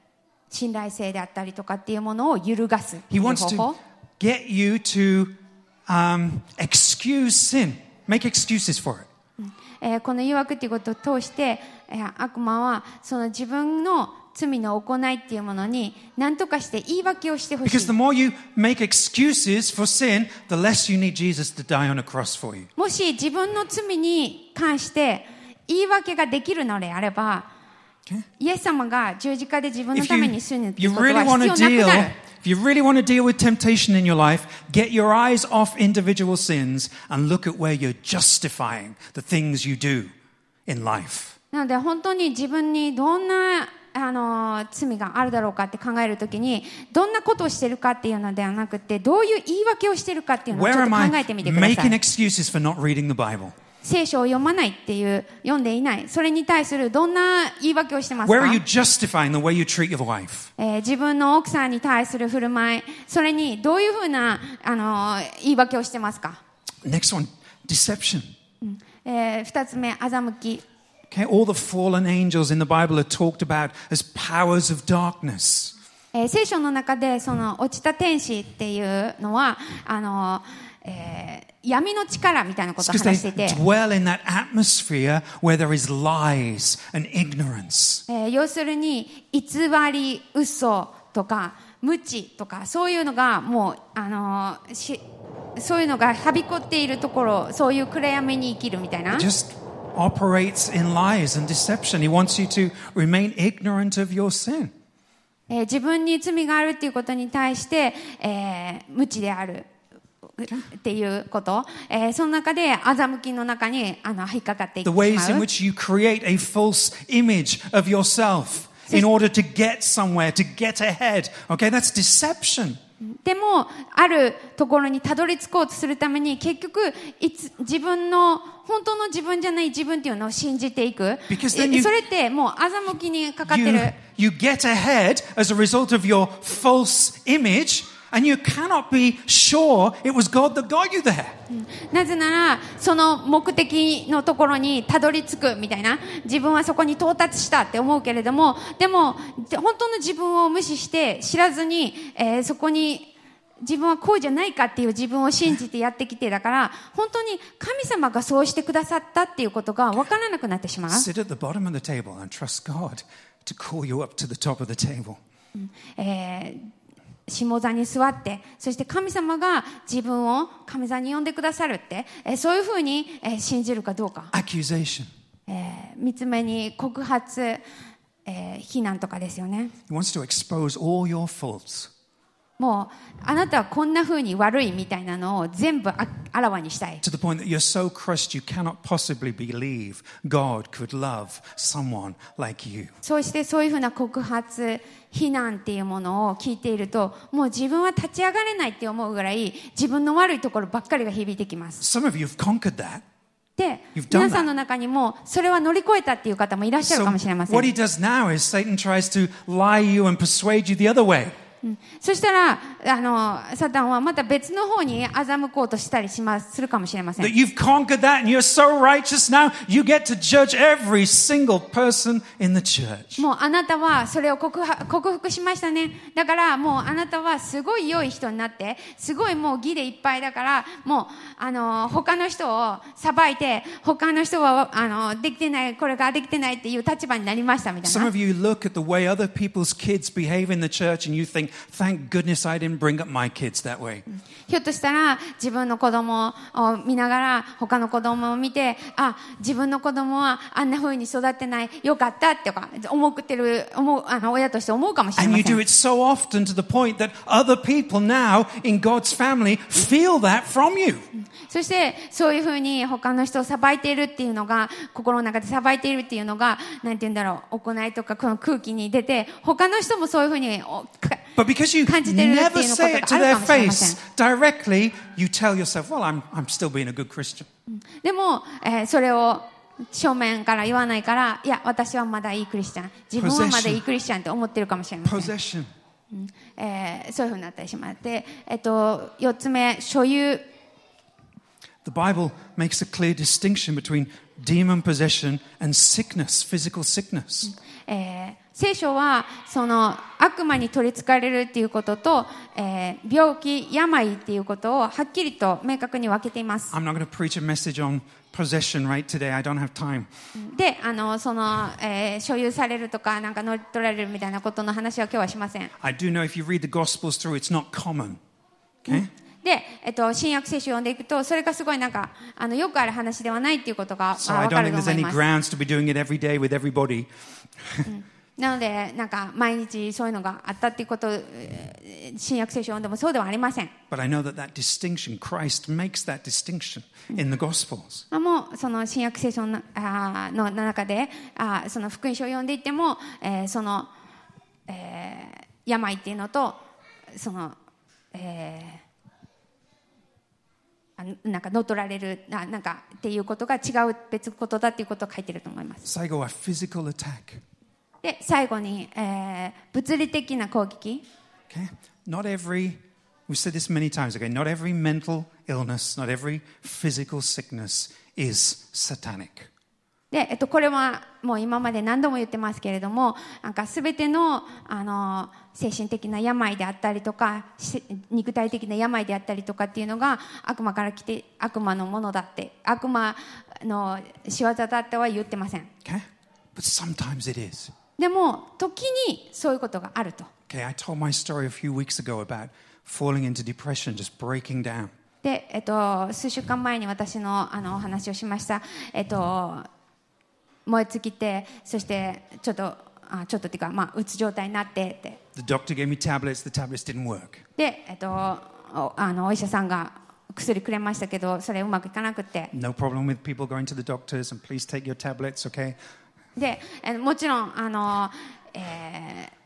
信頼性であったりとかっていうものを揺るがす He う wants to get you to um, excuse sin, make excuses for it. えーこの誘惑っていうことを通して、えー悪魔はその自分の罪の行いっていうものに何とかして言い訳をしてほし Because the い more you make excuses for sin, the less you need Jesus to die on a cross for you. もし自分の罪に関して言い訳ができるのであれば?イエス様が十字架で自分のために死ぬってい you うことは really 必 want 要 to なく deal, なる if you really want to deal with temptation in your life, get your eyes off individual sins and look at where you're justifying the things you do in life. なので本当に自分にどんなあの罪があるだろうかって考えるときにどんなことをしてるかっていうのではなくてどういう言い訳をしてるかっていうのを Where ちょっと am 考 I えてみてください。excuses for not reading the Bible? 聖書を読まないっていう読んでいない。それに対するどんな言い訳をしてますか?えー自分の奥さんに対する振る舞い。それにどういうふうな、あのー言い訳をしてますか、Next one, deception. えー二つ目欺き Okay, all the fallen angels in the Bible are talked about as powers of darkness. えー聖書の中でその落ちた天使っていうのはあの、えー闇の力みたいなことを話していて、dwell in that atmosphere where there is lies and ignorance. えー要するに偽り嘘とか無知とかそういうのがもうあのーしそういうのがはびこっているところそういう暗闇に生きるみたいな Just operates in lies and deception. He wants you to remain ignorant of your sin. えー自分に罪があるっていうことに対して、えー無知であるっていうこと、えーその中で欺きの中にあの引っかかっていって The しま ways in う。 which you create a false image of yourself in order to get somewhere, to get ahead. Okay, that's deception. でも、あるところにたどり着こうとするために、結局、いつ、自分の、本当の自分じゃない自分っていうのを信じていく。You- えそれってもう欺きにかかって You, る。you get ahead as a result of your false image, and you cannot be sure it was God that got you there. なぜなら、その目的のところにたどり着くみたいな、自分はそこに到達したって思うけれども、でも、で本当の自分を無視して、知らずに、えーそこに、自分はこうじゃないかっていう自分を信じてやってきてだから、本当に神様がそうしてくださったっていうことが分からなくなってしまう。Sit at the bottom of the table and trust God to call you up to the top of the table. えー下座に座って、そして神様が自分を神座に呼んでくださるって、えー、そういうふうに、えー、信じるかどうか。ア。えー、三つ目に告発、えー、非難とかですよね。もうあなたはこんなふうに悪いみたいなのを全部あ,らわにしたい。To。そしてそういうふうな告発。非難っていうものを聞いていると、もう自分は立ち上がれないって思うぐらい、自分の悪いところばっかりが響いてきます。で、皆さんの中にも、それは乗り越えたっていう方もいらっしゃるかもしれません。そしたらあの、サタンはまた別の方に欺こうとしたりしますするかもしれません。もうあなたはそれを克服しましたね。だからもうあなたはすごい良い人になって、すごいもう義でいっぱいだから、もうあの他の人を裁いて、他の人はあのできてない、これができてないっていう立場になりましたみたいな。Some of you look at the way other people's kids behave in the church and you think, thank goodness I didn't bring up my kids that way. ひょっとしたら自分の子供を見ながら他の子供を見て、あ、自分の子供はあんな風に育ってない、よかったってか、思ってる、思う、あの、親として思うかもしれ And ま you せん do。it so often to the point that other people now in God's family feel that from you. そして、そういうふうに他の人を裁いているっていうのが、心の中で裁いているっていうのが、なんて言うんだろう、行いとかこの空気に出て、他の人もそういうふうに、But because you never say it to their face directly, you tell yourself, well, I'm, I'm still being a good Christian. でも、えーそれを正面から言わないから、いや、私はまだいいクリスチャン。自分はまだいいクリスチャンって思ってるかもしれません。Possession. えーそういうふうになったりしまって、えっと、四つ目、所有。The Bible makes a clear distinction between demon possession and sickness, physical sickness. えー聖書はその悪魔に取りつかれるっていうことと、えー、病気、病っていうことをはっきりと明確に分けています。で、あのその、えー、所有されるとか、なんか乗っ取られるみたいなことの話は今日はしません。で、えっと、新約聖書を読んでいくと、それがすごいなんかあのよくある話ではないっていうことが分かると思ます。なので、なんか、毎日そういうのがあったっていうこと、えー新約聖書を読んでもそうではありません。But I know that that distinction, Christ makes that distinction in the Gospels. まあもうその新約聖書のの中でその福音書を読んでいっても、えーその、えー病っていうのとその、えーあなんか乗っ取られるななんかっていうことが違う別ことだっていうことを書いてると思います。Saigo, a physical attack. で最後に、えー物理的な攻撃 Okay? Not every, we've said this many times, okay? Not every mental illness, not every physical sickness is satanic. で、えっと、これはもう今まで何度も言ってますけれども、なんかすべての、あの、精神的な病であったりとか、し肉体的な病であったりとかっていうのが悪魔から来て、悪魔のものだって、悪魔の仕業だっては言ってません。Okay? But sometimes it is. でも、時にそういうことがあると。Okay, I told my story a few weeks ago about falling into depression, just breaking down. で、えっと、数週間前に私のあのお話をしました。えっと、燃え尽きて、そしてちょっと、あちょっとっていうか、まあ、うつ状態になってって、The doctor gave me tablets, the tablets didn't work. で、えっと、おあのお医者さんが薬くれましたけどそれうまくいかなくて No problem with people going to the doctors, and please take your tablets, okay? でえもちろんあの、えー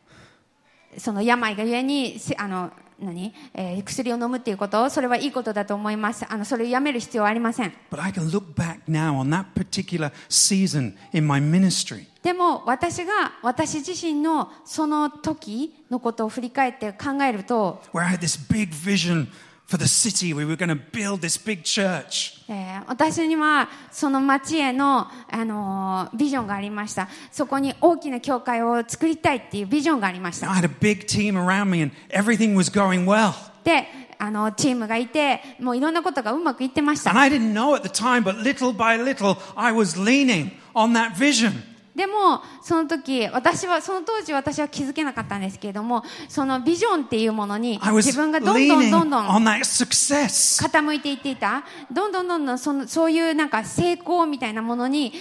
その病がゆえにせあの何、えー薬を飲むっていうことそれはいいことだと思います。あのそれをやめる必要はありません。But I can look back now on that particular season in my ministry. でも私が私自身のその時のことを振り返って考えると、where I had this big vision for the city. We were going to build this big church. えー私にはその町への、あのービジョンがありましたそこに大きな教会を作りたいっていうビジョンがありまし Now, た I had a big team around me and everything was going well. であのチームがいてもういろんなことがうまくいってまし And た I didn't know at the time, but little by little, I was leaning on that vision. でもその時私はその当時私は気づけなかったんですけれどもそのビジョンっていうものに自分がどんどんどんどん傾いていっていたどんどんどんどんそ,のそういうなんか成功みたいなものに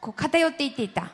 こう偏っていっていた。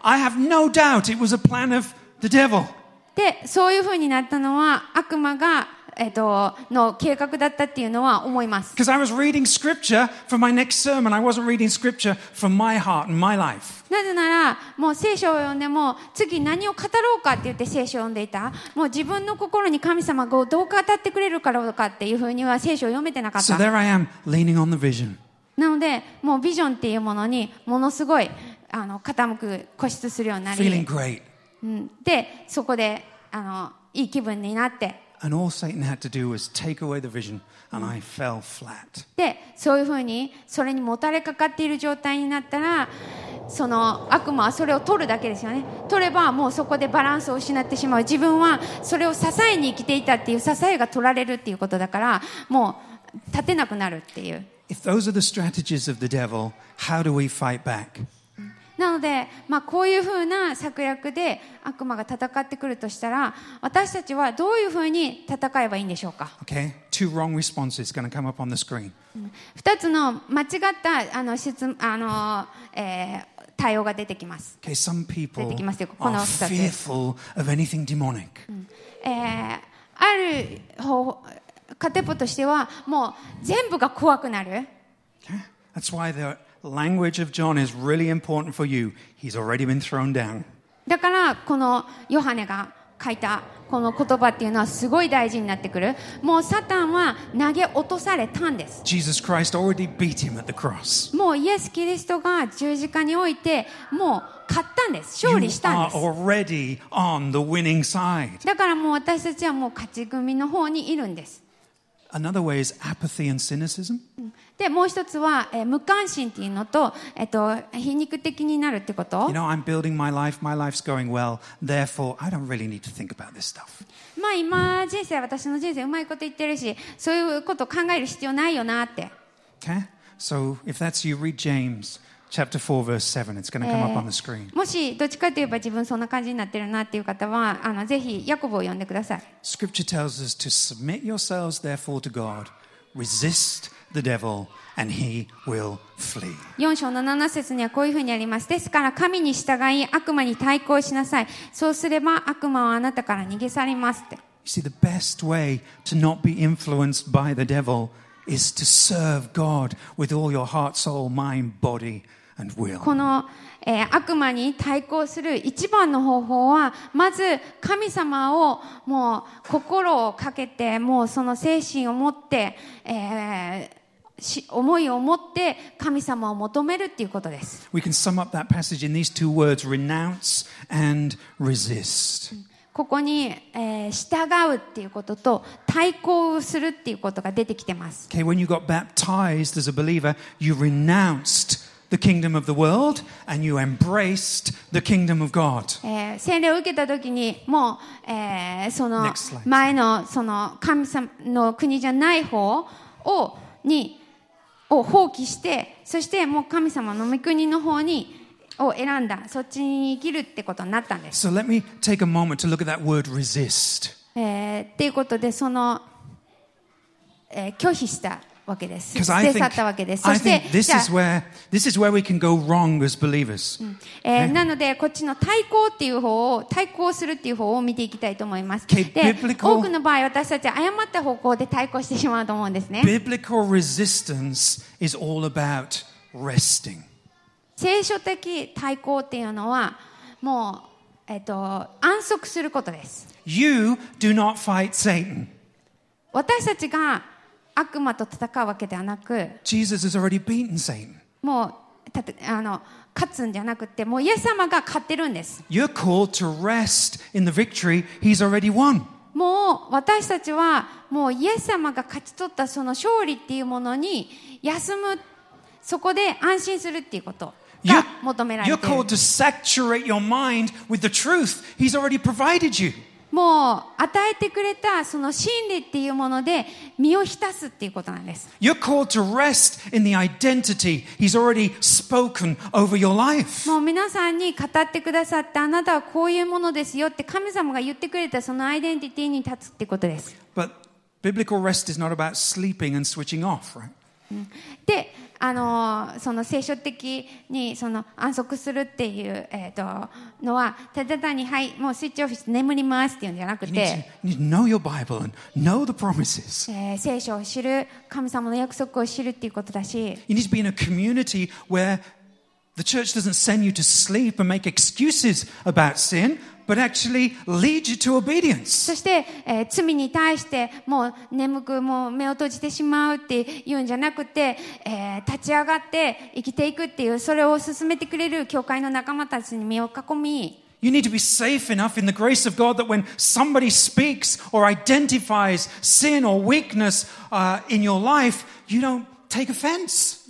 でそういうふうになったのは悪魔が、えー、との計画だったっていうのは思います。cause I was reading scripture for my next sermon, I wasn't reading scripture for my heart and my life. なぜならもう聖書を読んでも次何を語ろうかって言って聖書を読んでいたもう自分の心に神様がどう語ってくれるからかっていうふうには聖書を読めてなかっ So た there I am, leaning on the vision. なのでもうビジョンっていうものにものすごいあの傾く固執するようにな feeling り、great. うん、でそこであのいい気分になって And all Satan had to do was take away the vision, and I fell flat. でそういうふうにそれにもたれかかっている状態になったらその悪魔はそれを取るだけですよね取ればもうそこでバランスを失ってしまう自分はそれを支えに生きていたっていう支えが取られるっていうことだからもう立てなくなるっていう If those are the strategies of the devil, how do we fight back? なので、まあ、こういうふうな策略で悪魔が戦ってくるとしたら私たちはどういうふうに戦えばいいんでしょうか？Okay? Two wrong responses going to come up on the screen. 二つの間違ったあの質あの、えー対応が出てきます Okay, some people 出てきますよこの are 二つ。fearful of anything demonic. えーある方法カテポとしてはもう全部が怖くなる? That's why the language of John is really important for you. He's already been thrown down. だからこのヨハネが書いたこの言葉っていうのはすごい大事になってくる。もうサタンは投げ落とされたんです。Jesus Christ already beat him at the cross. もうイエス・キリストが十字架においてもう勝ったんです。勝 You 利したん are です。Already on the winning side. だからもう私たちはもう勝ち組の方にいるんです Another way is apathy and cynicism. でもう一つは、えー無関心っていうのと、えっと、皮肉的になるってこと You know, I'm building my life, my life's going well, therefore I don't really need to think about this stuff. まあ今人生私の人生うまいこと言ってるしそういうこと考える必要ないよなって Okay? So if that's you, read James chapter 4, verse 7. It's going to come up on the screen. もしどっちかといえば自分そんな感じになってるなっていう方はあのぜひヤコブを読んでください Scripture tells us to submit yourselves, therefore, to God, resist the devil, and he will flee. 4章の7節にはこういうふうにありますですから神に従い悪魔に対抗しなさいそうすれば悪魔はあなたから逃げ去りますって You see, the best way to not be influenced by the devil is to serve God with all your heart, soul, mind, body, and will. この、え、悪魔に対抗する一番の方法は、まず神様をもう心をかけて、もうその精神を持って、え思いを持って神様を求めるっていうことです。ここに、えー、従うっていうことと対抗するっていうことが出てきてます。Okay, when you got baptized as a believer, you renounced the kingdom of the world and you embraced the kingdom of God. を放棄して、そしてもう神様の御国の方にを選んだ、そっちに生きるってことになったんです。と、so えー、いうことで、その、えー、拒否した。わけです。捨て去ったです。そして、なので、こっちの対抗っていう方を、対抗するっていう方を見ていきたいと思います。多くの場合、私たちは誤った方向で対抗してしまうと思うんですね。Biblical 聖書的対抗っていうのは、もう、えっと、安息することです。私たちが悪魔と戦うわけではなく、Jesus has already beaten Satan. もう、たとあの、勝つんじゃなくて、もうイエス様が勝ってるんです。You're called to rest in the victory he's already won. もう私たちはもうイエス様が勝ち取ったその勝利っていうものに休むそこで安心するっていうことが You're, 求められ you're ている called to saturate your mind with the truth he's already provided you. もう与えてくれたその真理っていうもので身を浸すっていうことなんです You're called to rest in the identity he's already spoken over your life. もう皆さんに語ってくださってあなたはこういうものですよって神様が言ってくれたそのアイデンティティに立つってことです But biblical rest is not about sleeping and switching off, right? であのその聖書的にその安息するっていう、えー、とのはただ単に、はい、もうスイッチオフィス眠りますっていうんじゃなくて you to, you、えー、聖書を知る神様の約束を知るっていうことだし。The church doesn't send you to sleep and make excuses about sin, but actually lead you to obedience. そして、えー罪に対してもう眠くもう目を閉じてしまうっていうんじゃなくて、えー立ち上がって生きていくっていうそれを進めてくれる教会の仲間たちに身を囲み You need to be safe enough in the grace of God that when somebody speaks or identifies sin or weakness uh, in your life, you don't take offense.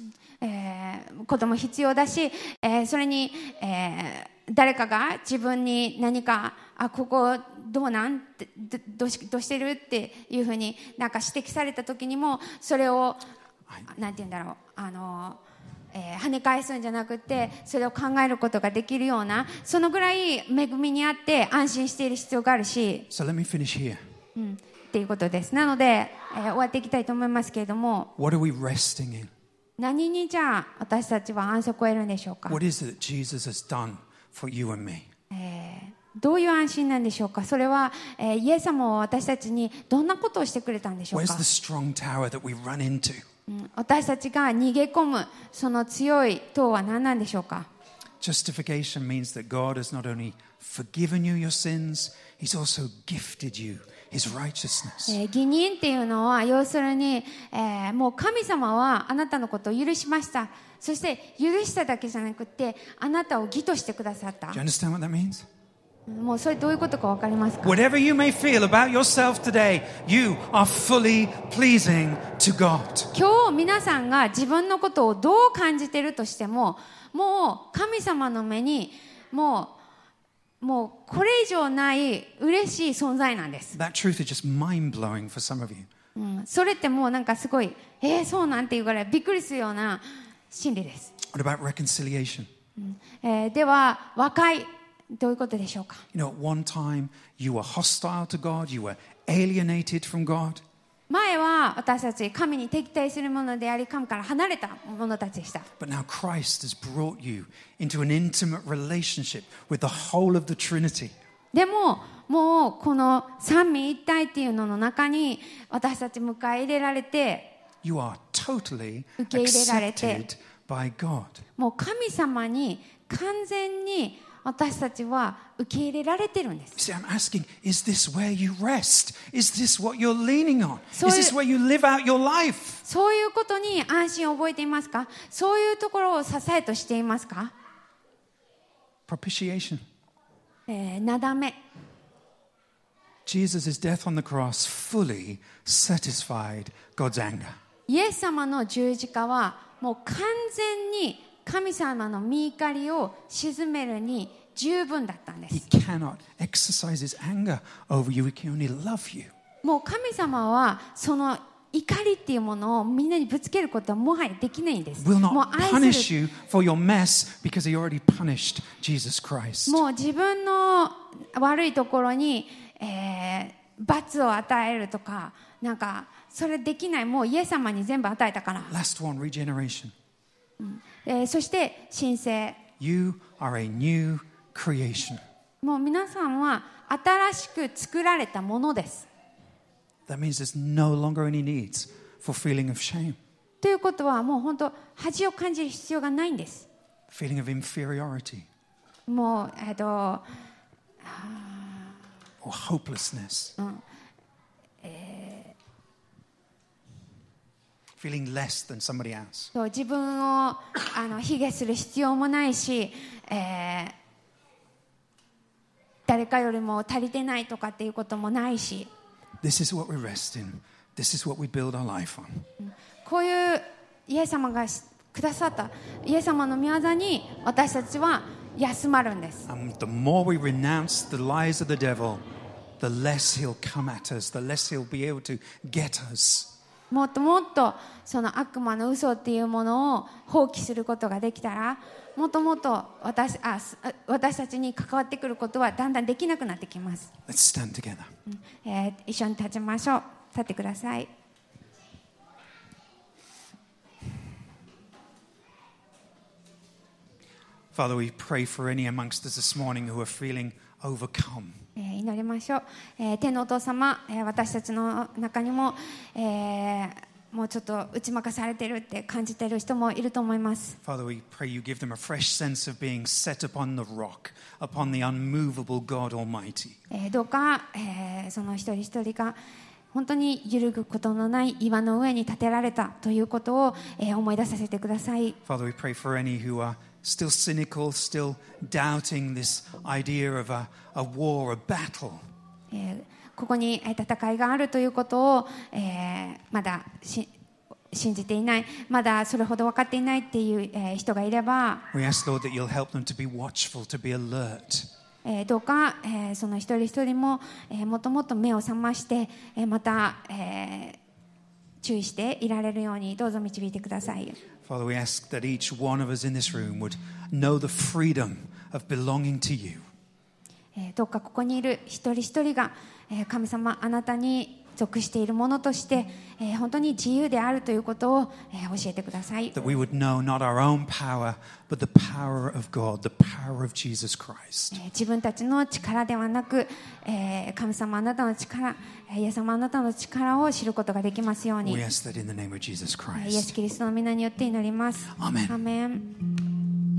えー子供必要だし、えーそれに、えー誰かが自分に何か、あ、ここどうなん？ってどどうしどうしてる？っていうふうになんか指摘された時にも、それを、なんて言うんだろう、あの、えー跳ね返すんじゃなくて、それを考えることができるような、そのぐらい恵みにあって安心している必要があるし、So let me finish here. うん、っていうことです。なので、えー終わっていきたいと思いますけれども、What are we resting in? 何にじゃあ私たちは安息を得るんでしょうか？What is it that Jesus has done for どういう安心なんでしょうか？それは、えー、イエス様は私たちにどんなことをしてくれたんでしょうか？私たちが逃げ込むその強い塔は何なんでしょうか？ええ義人っていうのは要するに、えー、もう神様はあなたのことを許しました。そして許しただけじゃなくてあなたを義としてくださった?もうそれどういうことか分かりますか？Whatever you may feel about yourself today, you are fully pleasing to God. 今日皆さんが自分のことをどう感じてるとしてももう神様の目にもうもうこれ以上ない嬉しい存在なんです、That truth is just mind blowing for some of you. うん、それってもうなんかすごいえー、そうなんていうぐらいびっくりするような真理です、What about reconciliation? えーでは和解どういうことでしょうか You know, at one time you were hostile to God, you were alienated from God. 前は私たち神に敵対するものであり神から離れた者たちでした But now Christ has brought you into an intimate relationship with the whole of the Trinity. でももうこの三位一体っていうのの中に私たち迎え入れられて受け入れられて、もう神様に完全に私たちは受け入れられてるんです。そ,ういうことに安心を覚えていますか？そういうところを支えとしていますか？Propitiation. なだめ。Jesus' death on the cross fully イエス様の十字架はもう完全に神様の見怒りを鎮めるに十分だったんです。もう神様はその怒りっていうものをみんなにぶつけることはもはやできないんです。もう愛する。も自分の悪いところに、え、え。もう自分の悪いところに罰を与えるとか、なんか、それできないもうイエス様に全部与えたから、Last one regeneration. えーそして神聖 You are a new creation. もう皆さんは新しく作られたものです That means there's no longer any needs for feeling of shame, ということはもう本当恥を感じる必要がないんです feeling of inferiority もうえっ、と or hopelessness. Feeling less than somebody else. そう自分をあの卑下する必要もないし、えー誰かよりも足りてないとかっていうこともないし This is what we rest in. This is what we build our life on. こういうイエス様がしくださったイエス様の御業に私たちは休まるんです And the more we renounce the lies of the devil, the less he'll come at us, the less he'll be able to get us. もっともっとその悪魔の嘘っていうものを放棄することができたらもっともっと私あ私たちに関わってくることはだんだんできなくなってきます、Let's stand together. えー一緒に立ちましょう。立ってください。Father, we pray for any amongst us this morning who are feeling overcome. えー祈りましょう、えー天のお父様、えー私たちの中にも、えーもうちょっと打ち負かされてるって感じてる人もいると思います Father, we pray you give them a fresh sense of being set upon the rock, upon the unmovable God Almighty. えーどうか、えーその一人一人が本当に揺るぐことのない岩の上に建てられたということを、えー思い出させてください、Father, we pray for any who are still cynical, still doubting this idea of a, a war, a battle. えーここにえー戦いがあるということを、えーまだし信じていないまだそれほど分かっていないっていう、えー人がいれば、We ask, Lord, that you'll help them to be watchful, to be alert. えーどうか、えーその一人一人も、えーもっともっと目を覚まして、えーまた、えー注意していられるようにどうぞ導いてください。Father, we ask that each one of us in this room would know the freedom of belonging to you. えーどうかここにいる一人一人が、えー神様あなたに 属しているものとして、えー本当に自由であるということを、えー教えてください、That we would know not our own power, but the power of God, the power of Jesus Christ. えー自分たちの力ではなく、えー神様あなたの力、えーイエス様あなたの力を知ることができますように、We ask that in the name of Jesus えーイエス・.キリストの皆によって祈ります。アーメン